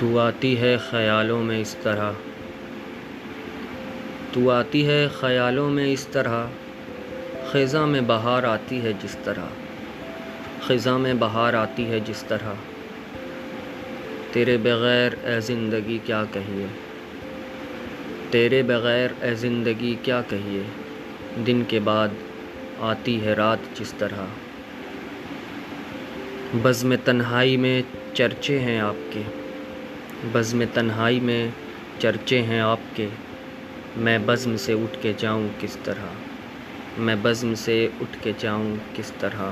تو آتی ہے خیالوں میں اس طرح۔ تو آتی ہے خیالوں میں اس طرح۔ خزاں میں بہار آتی ہے جس طرح۔ خزاں میں بہار آتی ہے جس طرح۔ تیرے بغیر اے زندگی کیا کہیے۔ تیرے بغیر اے زندگی کیا کہیے۔ دن کے بعد آتی ہے رات جس طرح۔ بزم تنہائی میں چرچے ہیں آپ کے۔ بزم تنہائی میں چرچے ہیں آپ کے۔ میں بزم سے اٹھ کے جاؤں کس طرح؟ میں بزم سے اٹھ کے جاؤں کس طرح؟